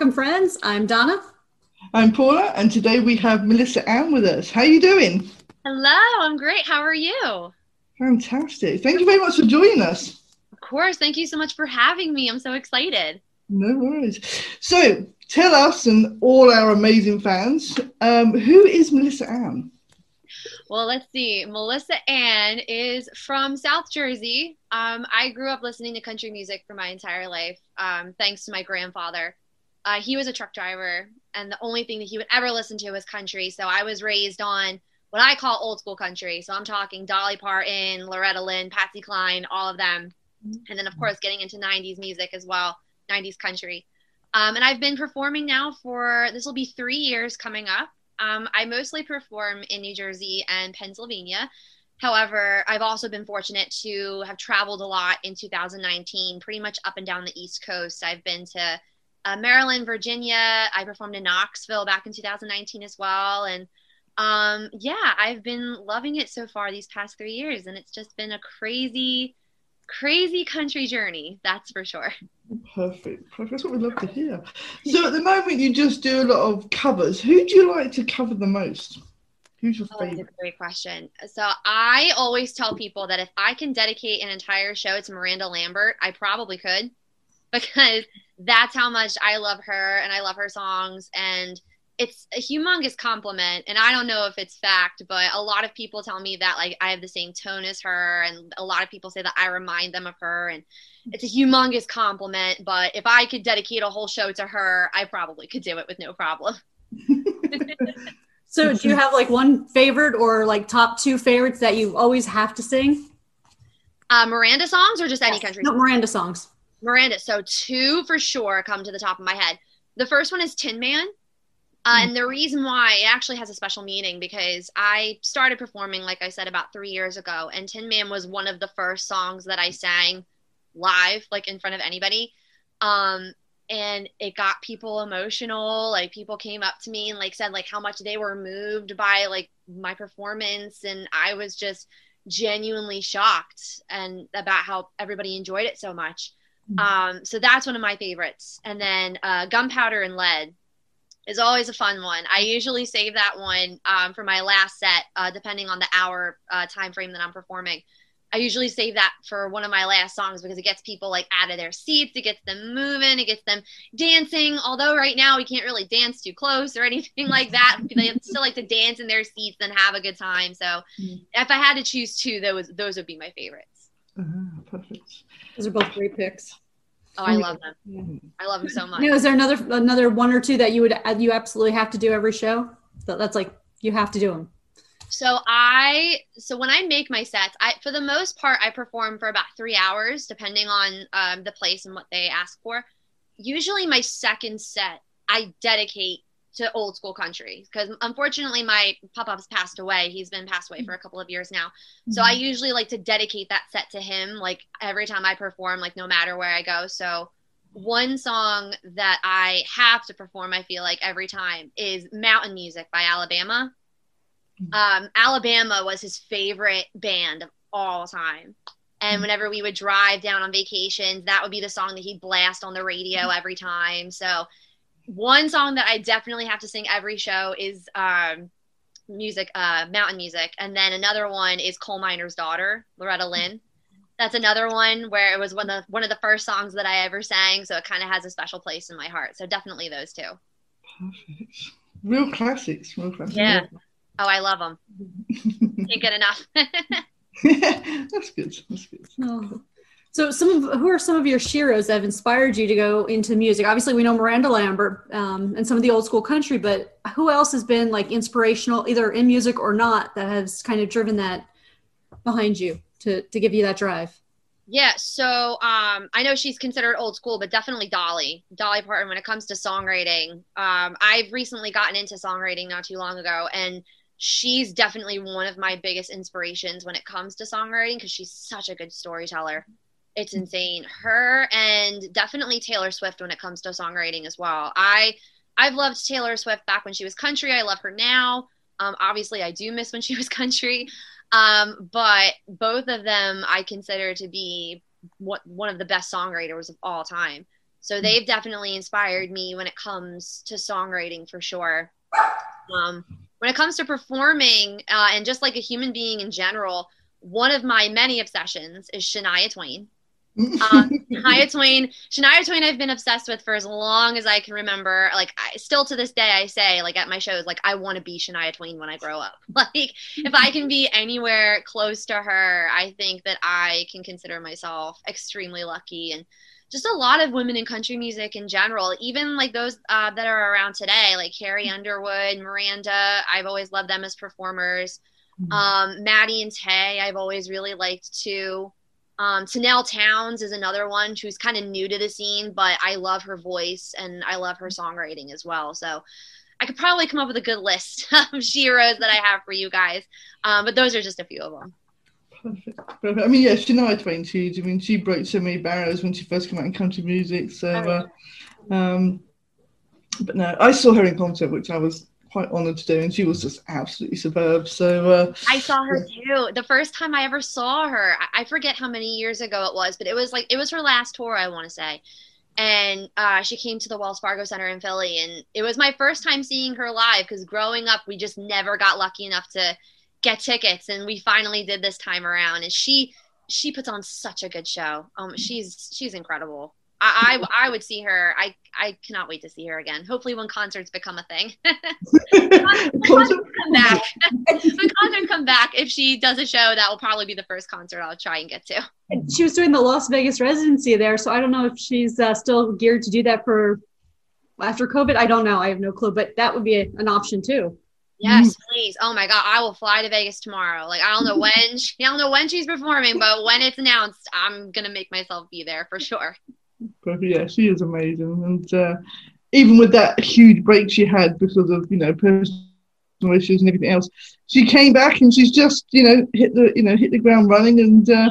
Welcome, friends. I'm Donna. I'm Paula, and today we have Melissa Ann with us. How are you doing? Hello, I'm great. How are you? Fantastic. Thank you very much for joining us. Of course. Thank you so much for having me. I'm so excited. No worries. So, tell us and all our amazing fans um, who is Melissa Ann? Well, let's see. Melissa Ann is from South Jersey. Um, I grew up listening to country music for my entire life, um, thanks to my grandfather. Uh, he was a truck driver and the only thing that he would ever listen to was country. So I was raised on what I call old school country. So I'm talking Dolly Parton, Loretta Lynn, Patsy Cline, all of them. And then, of course, getting into 90s music as well, 90s country. Um, and I've been performing now for this will be three years coming up. Um, I mostly perform in New Jersey and Pennsylvania. However, I've also been fortunate to have traveled a lot in 2019, pretty much up and down the East Coast. I've been to uh, Maryland, Virginia. I performed in Knoxville back in 2019 as well. And um, yeah, I've been loving it so far these past three years. And it's just been a crazy, crazy country journey. That's for sure. Perfect. Perfect. That's what we love to hear. So at the moment, you just do a lot of covers. Who do you like to cover the most? Who's your favorite? Oh, that's a great question. So I always tell people that if I can dedicate an entire show to Miranda Lambert, I probably could because that's how much I love her and I love her songs. And it's a humongous compliment. And I don't know if it's fact, but a lot of people tell me that like I have the same tone as her. And a lot of people say that I remind them of her. And it's a humongous compliment. But if I could dedicate a whole show to her, I probably could do it with no problem. so do you have like one favorite or like top two favorites that you always have to sing? Uh, Miranda songs or just any country? No, Miranda songs. Miranda. So two for sure come to the top of my head. The first one is Tin Man. Uh, mm. And the reason why it actually has a special meaning because I started performing, like I said, about three years ago. And Tin Man was one of the first songs that I sang live, like in front of anybody. Um, and it got people emotional. Like people came up to me and like said like how much they were moved by like my performance. And I was just genuinely shocked and about how everybody enjoyed it so much. Mm-hmm. Um, so that's one of my favorites. And then uh, Gunpowder and Lead is always a fun one. I usually save that one um, for my last set, uh, depending on the hour uh, time frame that I'm performing. I usually save that for one of my last songs because it gets people like out of their seats, it gets them moving, it gets them dancing. Although right now we can't really dance too close or anything like that. they still like to dance in their seats and have a good time. So mm-hmm. if I had to choose two, those those would be my favorites. Uh-huh, perfect. Those are both great picks. Oh, I love them. Yeah. I love them so much. is there another another one or two that you would you absolutely have to do every show? So that's like you have to do them. So I so when I make my sets, I for the most part I perform for about three hours, depending on um, the place and what they ask for. Usually, my second set I dedicate to old school country because unfortunately my papa passed away he's been passed away for a couple of years now mm-hmm. so i mm-hmm. usually like to dedicate that set to him like every time i perform like no matter where i go so one song that i have to perform i feel like every time is mountain music by alabama mm-hmm. um, alabama was his favorite band of all time and mm-hmm. whenever we would drive down on vacations that would be the song that he'd blast on the radio every time so one song that I definitely have to sing every show is um, music, uh, mountain music, and then another one is Coal Miner's Daughter, Loretta Lynn. That's another one where it was one of the, one of the first songs that I ever sang, so it kind of has a special place in my heart. So definitely those two. Perfect. Real classics. Real classics. Yeah. Oh, I love them. Can't get enough. That's good. That's good. Oh. So, some of who are some of your sheroes that have inspired you to go into music? Obviously, we know Miranda Lambert um, and some of the old school country, but who else has been like inspirational, either in music or not, that has kind of driven that behind you to to give you that drive? Yeah, so um, I know she's considered old school, but definitely Dolly, Dolly Parton. When it comes to songwriting, um, I've recently gotten into songwriting not too long ago, and she's definitely one of my biggest inspirations when it comes to songwriting because she's such a good storyteller. It's insane. Her and definitely Taylor Swift when it comes to songwriting as well. I I've loved Taylor Swift back when she was country. I love her now. Um, obviously, I do miss when she was country. Um, but both of them I consider to be what, one of the best songwriters of all time. So hmm. they've definitely inspired me when it comes to songwriting for sure. Um, when it comes to performing uh, and just like a human being in general, one of my many obsessions is Shania Twain um, Shania Twain, Shania Twain, I've been obsessed with for as long as I can remember. Like, I, still to this day, I say, like at my shows, like I want to be Shania Twain when I grow up. Like, if I can be anywhere close to her, I think that I can consider myself extremely lucky. And just a lot of women in country music in general, even like those uh, that are around today, like Carrie Underwood, Miranda. I've always loved them as performers. Mm-hmm. Um, Maddie and Tae, I've always really liked too. Um, Tenille Townes is another one who's kind of new to the scene, but I love her voice and I love her songwriting as well. So I could probably come up with a good list of sheroes that I have for you guys, um, but those are just a few of them. Perfect. Perfect. I mean, yeah, Shania Twain's huge. I mean, she broke so many barriers when she first came out in country music. So, uh, um, but no, I saw her in concert, which I was quite honored to do, and she was just absolutely superb. So uh, I saw her too. The first time I ever saw her, I forget how many years ago it was, but it was like it was her last tour, I want to say. And uh, she came to the Wells Fargo Center in Philly, and it was my first time seeing her live because growing up, we just never got lucky enough to get tickets, and we finally did this time around. And she she puts on such a good show. Um, she's she's incredible. I, I, I would see her. I I cannot wait to see her again. Hopefully, when concerts become a thing, when concerts come back, when concerts come back, if she does a show, that will probably be the first concert I'll try and get to. She was doing the Las Vegas residency there, so I don't know if she's uh, still geared to do that for after COVID. I don't know. I have no clue, but that would be a, an option too. Yes, please. Oh my God, I will fly to Vegas tomorrow. Like I don't know when, she, I don't know when she's performing, but when it's announced, I'm gonna make myself be there for sure. But yeah, she is amazing, and uh, even with that huge break she had because of you know personal issues and everything else, she came back and she's just you know hit the you know hit the ground running and. Uh,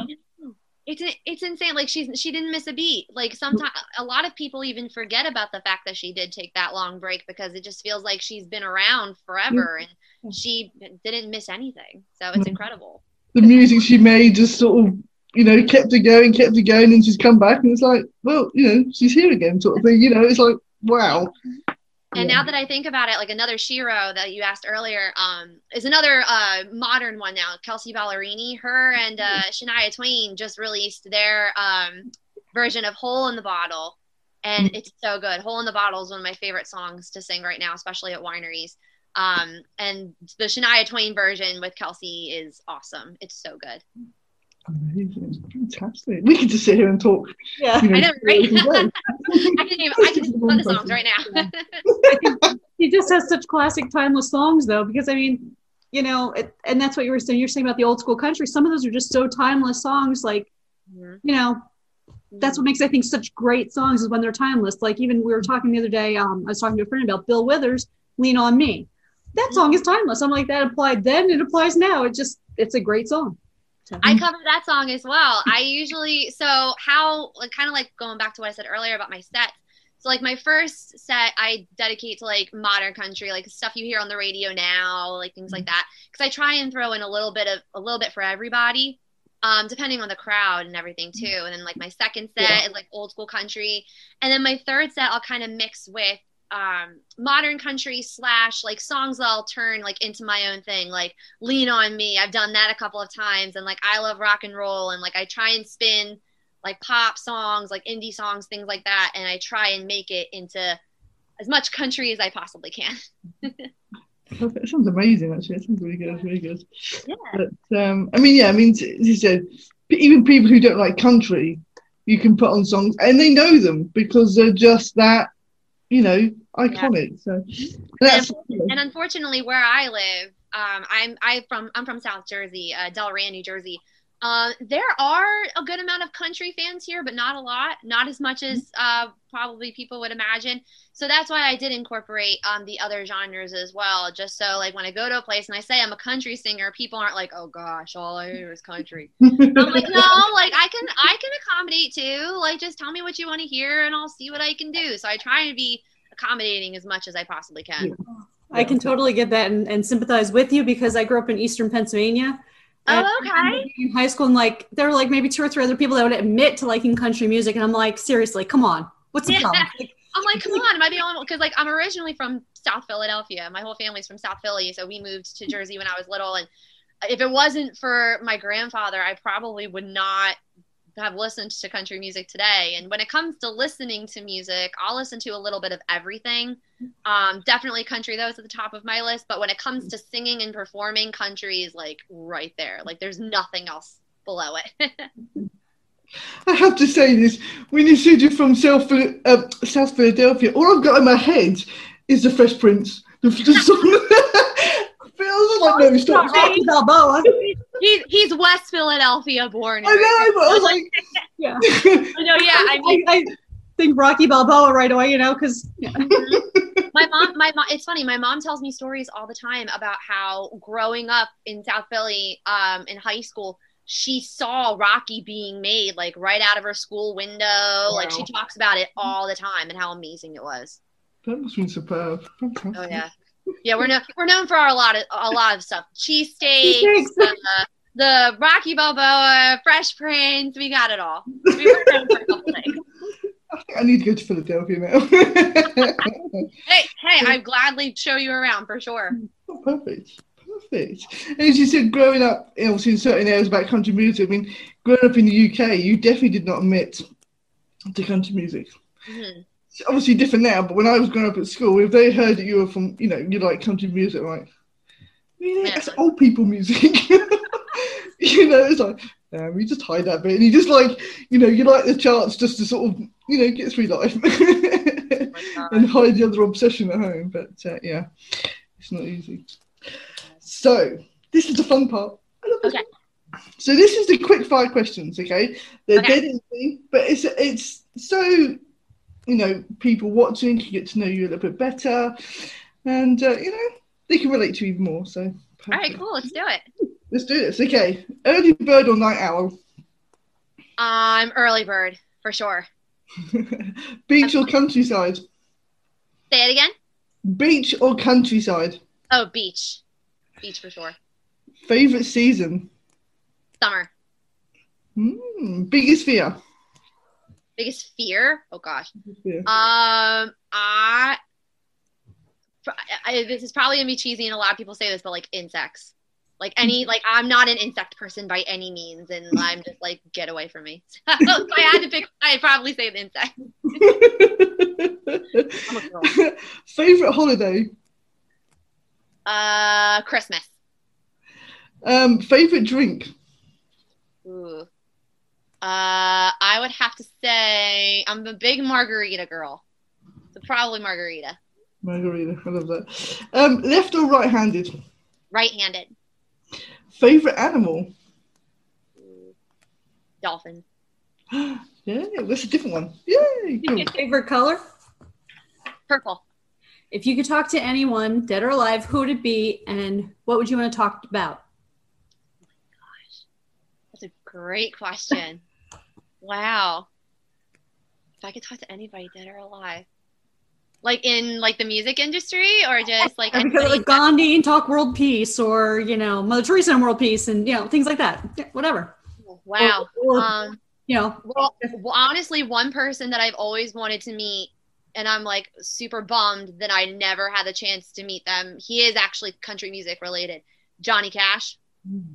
it's it's insane. Like she's she didn't miss a beat. Like sometimes a lot of people even forget about the fact that she did take that long break because it just feels like she's been around forever and she didn't miss anything. So it's incredible. The music she made just sort of you know, kept it going, kept it going, and she's come back, and it's like, well, you know, she's here again, sort of thing. You know, it's like, wow. And yeah. now that I think about it, like another shero that you asked earlier, um, is another uh, modern one now. Kelsea Ballerini, her and uh, Shania Twain just released their um, version of "Hole in the Bottle," and mm-hmm. it's so good. "Hole in the Bottle" is one of my favorite songs to sing right now, especially at wineries. Um, and the Shania Twain version with Kelsey is awesome. It's so good. Amazing, fantastic. We could just sit here and talk. Yeah, you know, I know, right? I can even, I can just the songs right now. he just has such classic, timeless songs, though, because I mean, you know, it, and that's what you were saying. You're saying about the old school country. Some of those are just so timeless songs. Like, mm-hmm. you know, that's what makes I think such great songs is when they're timeless. Like even we were talking the other day. Um, I was talking to a friend about Bill Withers, "Lean on Me." That song is timeless. I'm like that applied then, it applies now. It just it's a great song. I cover that song as well. I usually so how like kind of like going back to what I said earlier about my sets. So like my first set I dedicate to like modern country, like stuff you hear on the radio now, like things like mm-hmm. that. Because I try and throw in a little bit of a little bit for everybody, um, depending on the crowd and everything too. And then like my second set yeah. is like old school country, and then my third set I'll kind of mix with um, modern country slash like songs that I'll turn like into my own thing, like Lean on Me. I've done that a couple of times, and like I love rock and roll, and like I try and spin like pop songs, like indie songs, things like that, and I try and make it into as much country as I possibly can. It sounds amazing, actually. It sounds really good. It's really good. Yeah. But um, I mean, yeah, I mean, as you said, even people who don't like country, you can put on songs and they know them because they're just that you know, iconic. Yeah. So and, and, unfortunately, where I live, um, I'm I from I'm from South Jersey, uh, Delran, New Jersey. Um, there are a good amount of country fans here, but not a lot, not as much as uh, probably people would imagine. So that's why I did incorporate um, the other genres as well, just so like when I go to a place and I say I'm a country singer, people aren't like, oh gosh, all I hear is country. I'm like, no, like I can I can accommodate too. Like just tell me what you want to hear and I'll see what I can do. So I try and be accommodating as much as I possibly can. Yeah. I can totally get that and, and sympathize with you because I grew up in Eastern Pennsylvania Oh, okay. In high school, and like there were like maybe two or three other people that would admit to liking country music, and I'm like, seriously, come on, what's the yeah. problem? Like, I'm like, come on, am I the only one? Because like I'm originally from South Philadelphia. My whole family's from South Philly, so we moved to mm. Jersey when I was little. And if it wasn't for my grandfather, I probably would not have listened to country music today. And when it comes to listening to music, I'll listen to a little bit of everything. Um, definitely country, though, is at the top of my list. But when it comes to singing and performing, country is like right there. Like there's nothing else below it. I have to say this: when you said you're from South, uh, South Philadelphia, all I've got in my head is the Fresh Prince. The, the song. feels like no, stop. Balboa. He's, he's West Philadelphia born. I know, but I was like, yeah. no, yeah. I mean, I, I, think Rocky Balboa right away, you know, because yeah. my mom, my mom. It's funny. My mom tells me stories all the time about how growing up in South Philly, um, in high school, she saw Rocky being made like right out of her school window. Wow. Like she talks about it all the time and how amazing it was. That must be superb. Fantastic. Oh yeah yeah, we're known we're known for our, a lot of a lot of stuff. Cheesesteaks, uh, the Rocky Balboa, Fresh Prince. We got it all. We were known for a couple things. I need to go to Philadelphia now. hey, hey, I'd gladly show you around for sure. Oh, perfect. Perfect. And as you said, growing up, obviously in certain areas about country music, I mean, growing up in the UK, you definitely did not admit to country music. Mm-hmm obviously different now, but when I was growing up at school, if they heard that you were from, you know, you like country music, like, really? Yeah. That's old people music. you know, it's like, we just hide that bit. And you just like, you know, you like the charts just to sort of, you know, get through life oh and hide the other obsession at home. But uh, yeah, it's not easy. So, this is the fun part. Okay. So this is the quick fire questions, okay? They're okay. dead easy, but it's it's so you know, people watching can get to know you a little bit better, and uh, you know, they can relate to you even more. So, perfect. all right, cool. Let's do it. Let's do this. Okay, early bird or night owl? I'm early bird for sure. Beach or countryside? Say it again. Beach or countryside? Oh, beach. Beach for sure. Favorite season? Summer. Mm, biggest fear? Biggest fear? Oh gosh. Um I, I this is probably gonna be cheesy and a lot of people say this but like insects. Like any like i'm not an insect person by any means and i'm just like get away from me. So if i had to pick i'd probably say the insect. Favorite holiday? Uh christmas. Um favorite drink? Ooh. Uh, I would have to say I'm a big margarita girl. So probably margarita. Margarita, I love that. Um, left or right-handed? Right-handed. Favorite animal? Dolphin. yeah, that's a different one. Yay! Cool. Favorite color? Purple. If you could talk to anyone, dead or alive, who would it be, and what would you want to talk about? Oh my gosh, that's a great question. Wow. If I could talk to anybody dead or alive. Like in like the music industry or just like like Gandhi and talk world peace or you know Mother Teresa and world peace and you know things like that. yeah, Whatever. Wow. Or, or, um you know well, well honestly one person that I've always wanted to meet and I'm like super bummed that I never had the chance to meet them. He is actually country music related. Johnny Cash. Mm.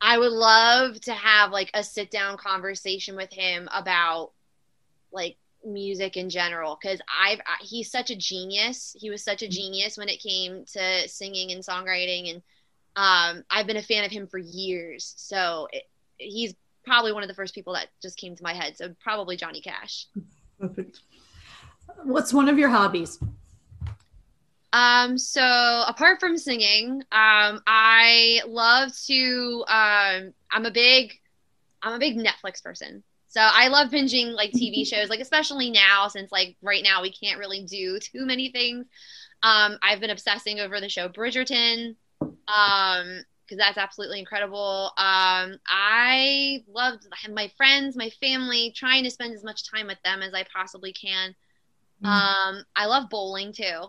I would love to have like a sit down conversation with him about like music in general because I've I, he's such a genius. He was such a genius when it came to singing and songwriting, and um, I've been a fan of him for years. So it, he's probably one of the first people that just came to my head. So probably Johnny Cash. Perfect. What's one of your hobbies? Um, so apart from singing, um, I love to, um, I'm a big I'm a big Netflix person. So I love binging like TV shows, like especially now since like right now we can't really do too many things. Um, I've been obsessing over the show Bridgerton. Um, because that's absolutely incredible. Um, I loved my friends, my family, trying to spend as much time with them as I possibly can. Mm. Um, I love bowling too.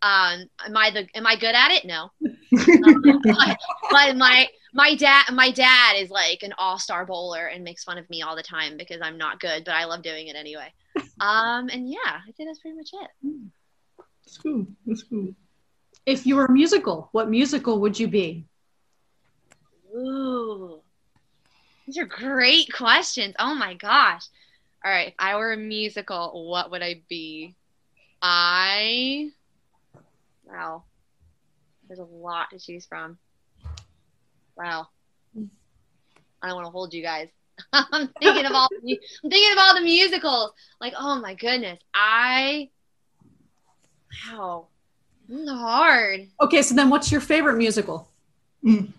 Um, am I the am I good at it? No. um, but, but my my dad my dad is like an all-star bowler and makes fun of me all the time because I'm not good, but I love doing it anyway. Um, and yeah, I think that's pretty much it. That's cool. That's cool. If you were a musical, what musical would you be? Ooh, these are great questions. Oh my gosh. All right, if I were a musical, what would I be? I wow. There's a lot to choose from. Wow. I don't want to hold you guys. I'm thinking of all the, I'm thinking of all the musicals. Like, oh my goodness. I wow. Hard. Okay, so then what's your favorite musical? Mm.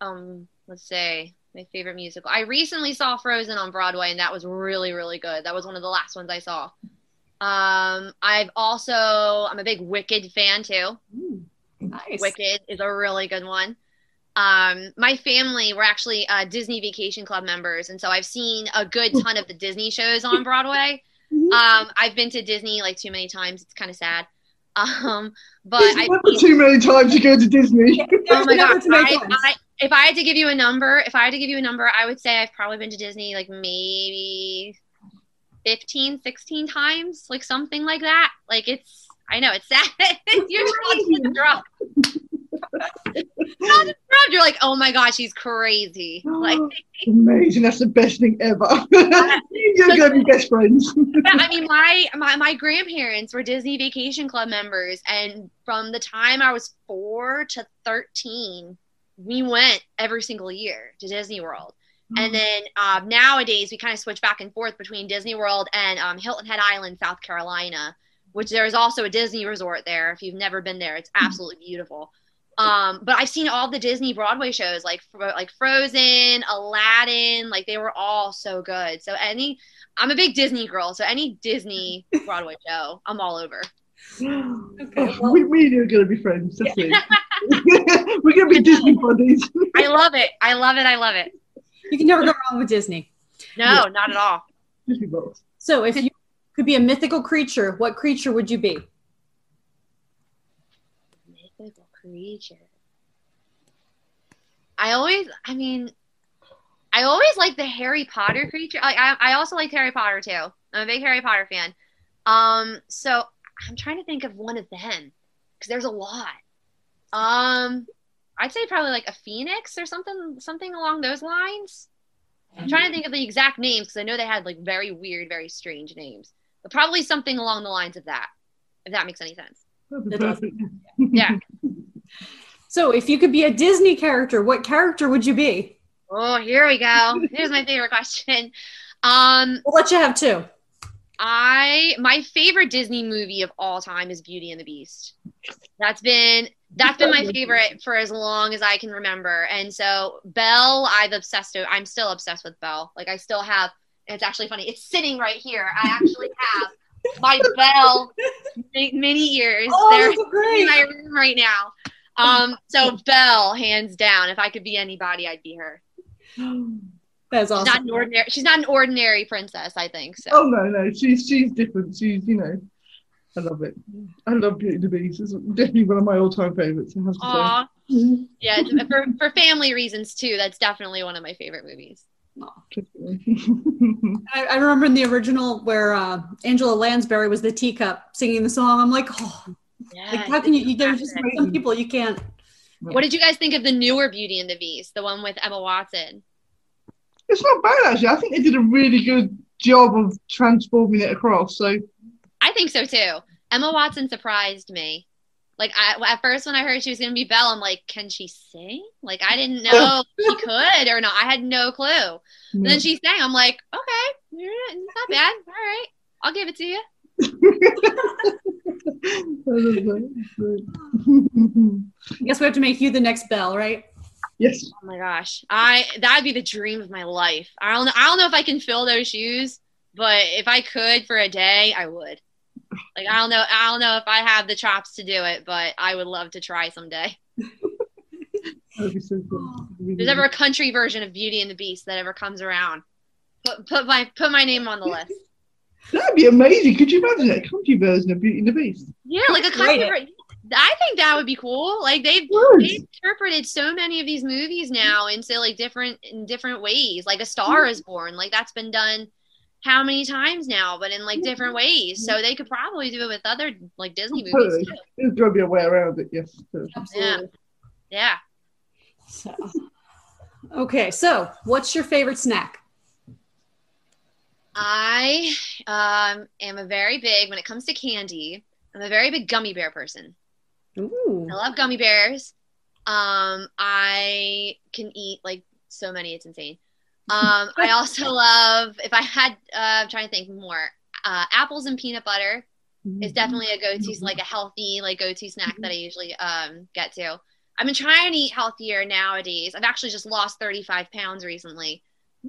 Um, let's say my favorite musical. I recently saw Frozen on Broadway, and that was really, really good. That was one of the last ones I saw. Um, I've also I'm a big Wicked fan too. Ooh, nice. Wicked is a really good one. Um, my family were actually uh, Disney Vacation Club members, and so I've seen a good ton of the Disney shows on Broadway. Mm-hmm. Um, I've been to Disney like too many times. It's kind of sad. Um, but I've never too many times you go to Disney. oh my god! I. I, if I had to give you a number, if I had to give you a number, I would say I've probably been to Disney like maybe 15, 16 times, like something like that. Like it's, I know it's sad. You're just drunk. You're like, oh my gosh, she's crazy. Like, Amazing. That's the best thing ever. You're going to be best friends. yeah, I mean, my, my my grandparents were Disney Vacation Club members, and from the time I was four to thirteen, we went every single year to Disney World. And then um, nowadays, we kind of switch back and forth between Disney World and um, Hilton Head Island, South Carolina, which there is also a Disney resort there. If you've never been there, it's absolutely beautiful. Um, but I've seen all the Disney Broadway shows, like like Frozen, Aladdin, like they were all so good. So any, I'm a big Disney girl, so any Disney Broadway show, I'm all over. Okay, Oh, we, me and you are going to be friends. That's it. We're going to be Disney buddies. I love it. I love it. I love it. You can never go wrong with Disney. No, not at all. So if you could be a mythical creature, what creature would you be? mythical creature. I always, I mean, I always like the Harry Potter creature. Like, I, I also like Harry Potter too. I'm a big Harry Potter fan. Um, so I'm trying to think of one of them because there's a lot. Um, I'd say probably like a phoenix or something, something along those lines. I'm trying to think of the exact names because I know they had like very weird, very strange names, but probably something along the lines of that. If that makes any sense. It does. Yeah. So if you could be a Disney character, what character would you be? Oh, here we go. Here's my favorite question. Um, We'll let you have two. I my favorite Disney movie of all time is Beauty and the Beast. That's been that's been my favorite for as long as I can remember. And so Belle, I've obsessed. I'm still obsessed with Belle. Like I still have. It's actually funny. It's sitting right here. I actually have my Belle mi- mini ears. Oh, They're that's in my room right now. Um, so Belle, hands down. If I could be anybody, I'd be her. That's She's not an ordinary. She's not an ordinary princess. I think so. Oh no, no, she's she's different. She's you know, I love it. I love Beauty and the Beast. It's definitely one of my all-time favorites. I have to Aw. say. Yeah, for for family reasons too. That's definitely one of my favorite movies. Definitely. I, I remember in the original where uh, Angela Lansbury was the teacup singing the song. I'm like, oh, Yeah. like how can you? you there's just some people you can't. What did you guys think of the newer Beauty and the Beast, the one with Emma Watson? it's not bad actually. I think they did a really good job of transforming it across. So I think so too. Emma Watson surprised me. Like I, at first when I heard she was gonna be Belle, I'm like, can she sing? Like I didn't know she could or not. I had no clue. And then she sang. I'm like, okay, it's not bad. All right, I'll give it to you. I guess we have to make you the next Belle, right? Yes. Oh my gosh, I that'd be the dream of my life. I don't. I don't know if I can fill those shoes, but if I could for a day, I would. Like I don't know. I don't know if I have the chops to do it, but I would love to try someday. So cool. There's ever a country version of Beauty and the Beast that ever comes around, put put my put my name on the list. That'd be amazing. Could you imagine a country version of Beauty and the Beast? Yeah, like a country. ver- I think that would be cool. Like they've they've interpreted so many of these movies now into like different in different ways. Like A Star is Born, like that's been done how many times now, but in like different ways. So they could probably do it with other like Disney movies Totally. too. There's got to be a way around it. Yes. Absolutely. Yeah. So, okay, so what's your favorite snack? I um, am a very big when it comes to candy. I'm a very big gummy bear person. Ooh. I love gummy bears. Um, I can eat like so many. It's insane. Um, I also love if I had. Uh, I'm trying to think more. Uh, apples and peanut butter is definitely a go-to, like a healthy like go-to snack that I usually um get to. I've been trying to eat healthier nowadays. I've actually just lost 35 pounds recently.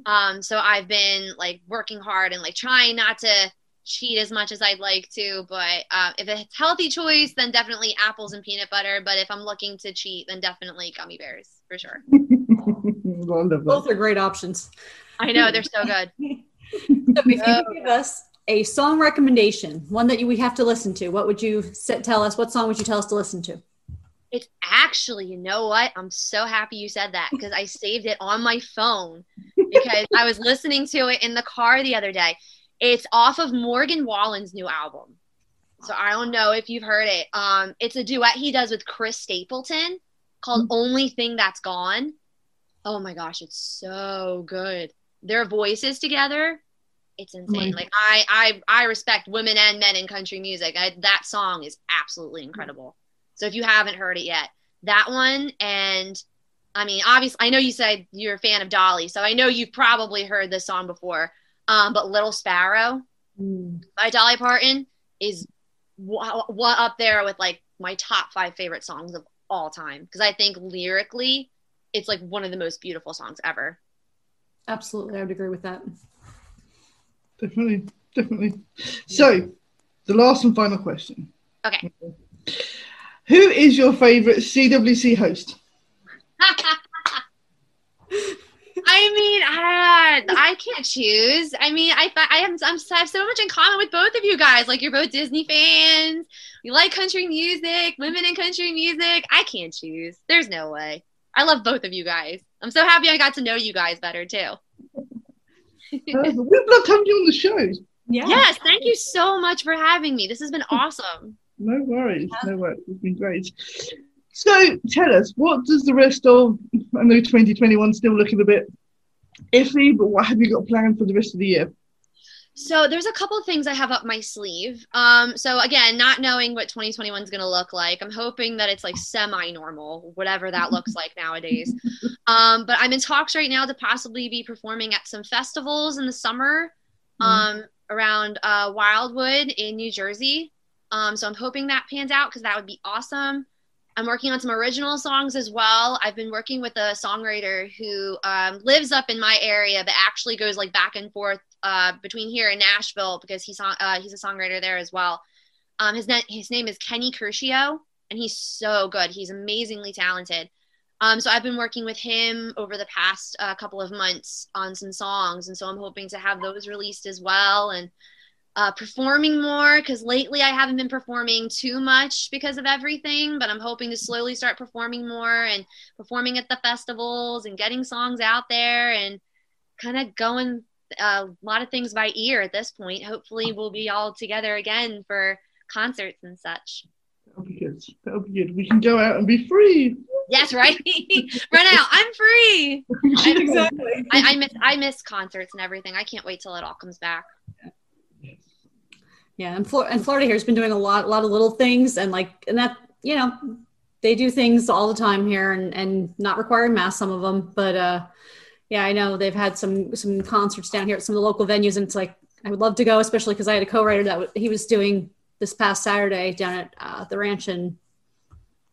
Um, so I've been like working hard and like trying not to cheat as much as I'd like to. But uh, if it's healthy choice, then definitely apples and peanut butter. But if I'm looking to cheat, then definitely gummy bears for sure. I love that. Both are great options. I know they're so good. So if you could give us a song recommendation, one that you, we have to listen to, what would you set, tell us? What song would you tell us to listen to? It's actually, you know what? I'm so happy you said that because I saved it on my phone because I was listening to it in the car the other day. It's off of Morgan Wallen's new album. So I don't know if you've heard it. Um, it's a duet he does with Chris Stapleton called Only Thing That's Gone. Oh my gosh, it's so good. Their voices together, it's insane. my- Like I I I respect women and men in country music. I, that song is absolutely incredible. So if you haven't heard it yet, that one and I mean, obviously, I know you said you're a fan of Dolly, so I know you've probably heard this song before. Um, but Little Sparrow by Dolly Parton is wa- wa- up there with like my top five favorite songs of all time because I think lyrically, it's like one of the most beautiful songs ever. Absolutely, I would agree with that. Definitely, definitely. So, the last and final question. Okay. Who is your favorite CWC host? I mean, I, I can't choose. I mean, I I am I'm, I have so much in common with both of you guys. Like you're both Disney fans. You like country music, women in country music. I can't choose. There's no way. I love both of you guys. I'm so happy I got to know you guys better too. Uh, we'd love to have you on the show. Yeah. Yes, thank you so much for having me. This has been awesome. No worries, no worries. It's been great. So, tell us, what does the rest of, I know 2021 still looking a bit iffy, but what have you got planned for the rest of the year? So there's a couple of things I have up my sleeve. Um, so again, not knowing what 2021 is going to look like, I'm hoping that it's like semi-normal, whatever that looks like nowadays. Um, but I'm in talks right now to possibly be performing at some festivals in the summer um, around uh, Wildwood in New Jersey. Um, so I'm hoping that pans out because that would be awesome. I'm working on some original songs as well. I've been working with a songwriter who um, lives up in my area, but actually goes like back and forth uh, between here and Nashville because he's uh, he's a songwriter there as well. Um, his, his name is Kenny Curcio, and he's so good. He's amazingly talented. Um, so I've been working with him over the past uh, couple of months on some songs, and so I'm hoping to have those released as well and uh, performing more because lately I haven't been performing too much because of everything, but I'm hoping to slowly start performing more and performing at the festivals and getting songs out there and kind of going uh, a lot of things by ear at this point. Hopefully, we'll be all together again for concerts and such. That'll be good. That'll be good. We can go out and be free. Yes, right. Run out. I'm free. Exactly. I, I miss I miss concerts and everything. I can't wait till it all comes back. Yeah, and, Flor- and Florida here has been doing a lot, a lot of little things, and like, and that you know, they do things all the time here, and and not requiring masks, some of them, but uh, yeah, I know they've had some some concerts down here at some of the local venues, and it's like I would love to go, especially because I had a co-writer that w- he was doing this past Saturday down at uh, the ranch in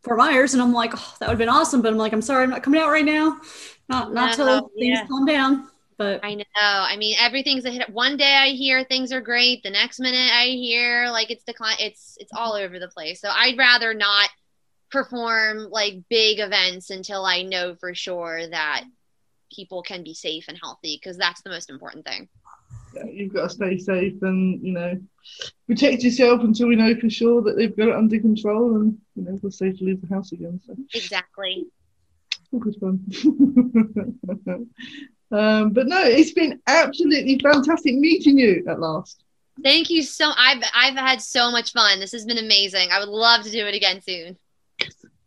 Fort Myers, and I'm like, oh, that would have been awesome. But I'm like, I'm sorry, I'm not coming out right now. Not not till No, things calm down. But I know. I mean, everything's a hit. One day I hear things are great. The next minute I hear like it's decline. It's it's all over the place. So I'd rather not perform like big events until I know for sure that people can be safe and healthy because that's the most important thing. Yeah, you've got to stay safe and you know protect yourself until we know for sure that they've got it under control and you know we're safe to leave the house again. So Exactly. all good fun. um, but no, it's been absolutely fantastic meeting you at last. Thank you so. I've I've had so much fun. This has been amazing. I would love to do it again soon.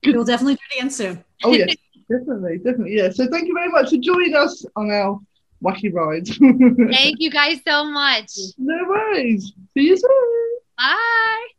we'll definitely do it again soon. Oh yes, definitely, definitely, yeah. So thank you very much for joining us on our wacky ride. Thank you guys so much. no worries. See you soon. Bye.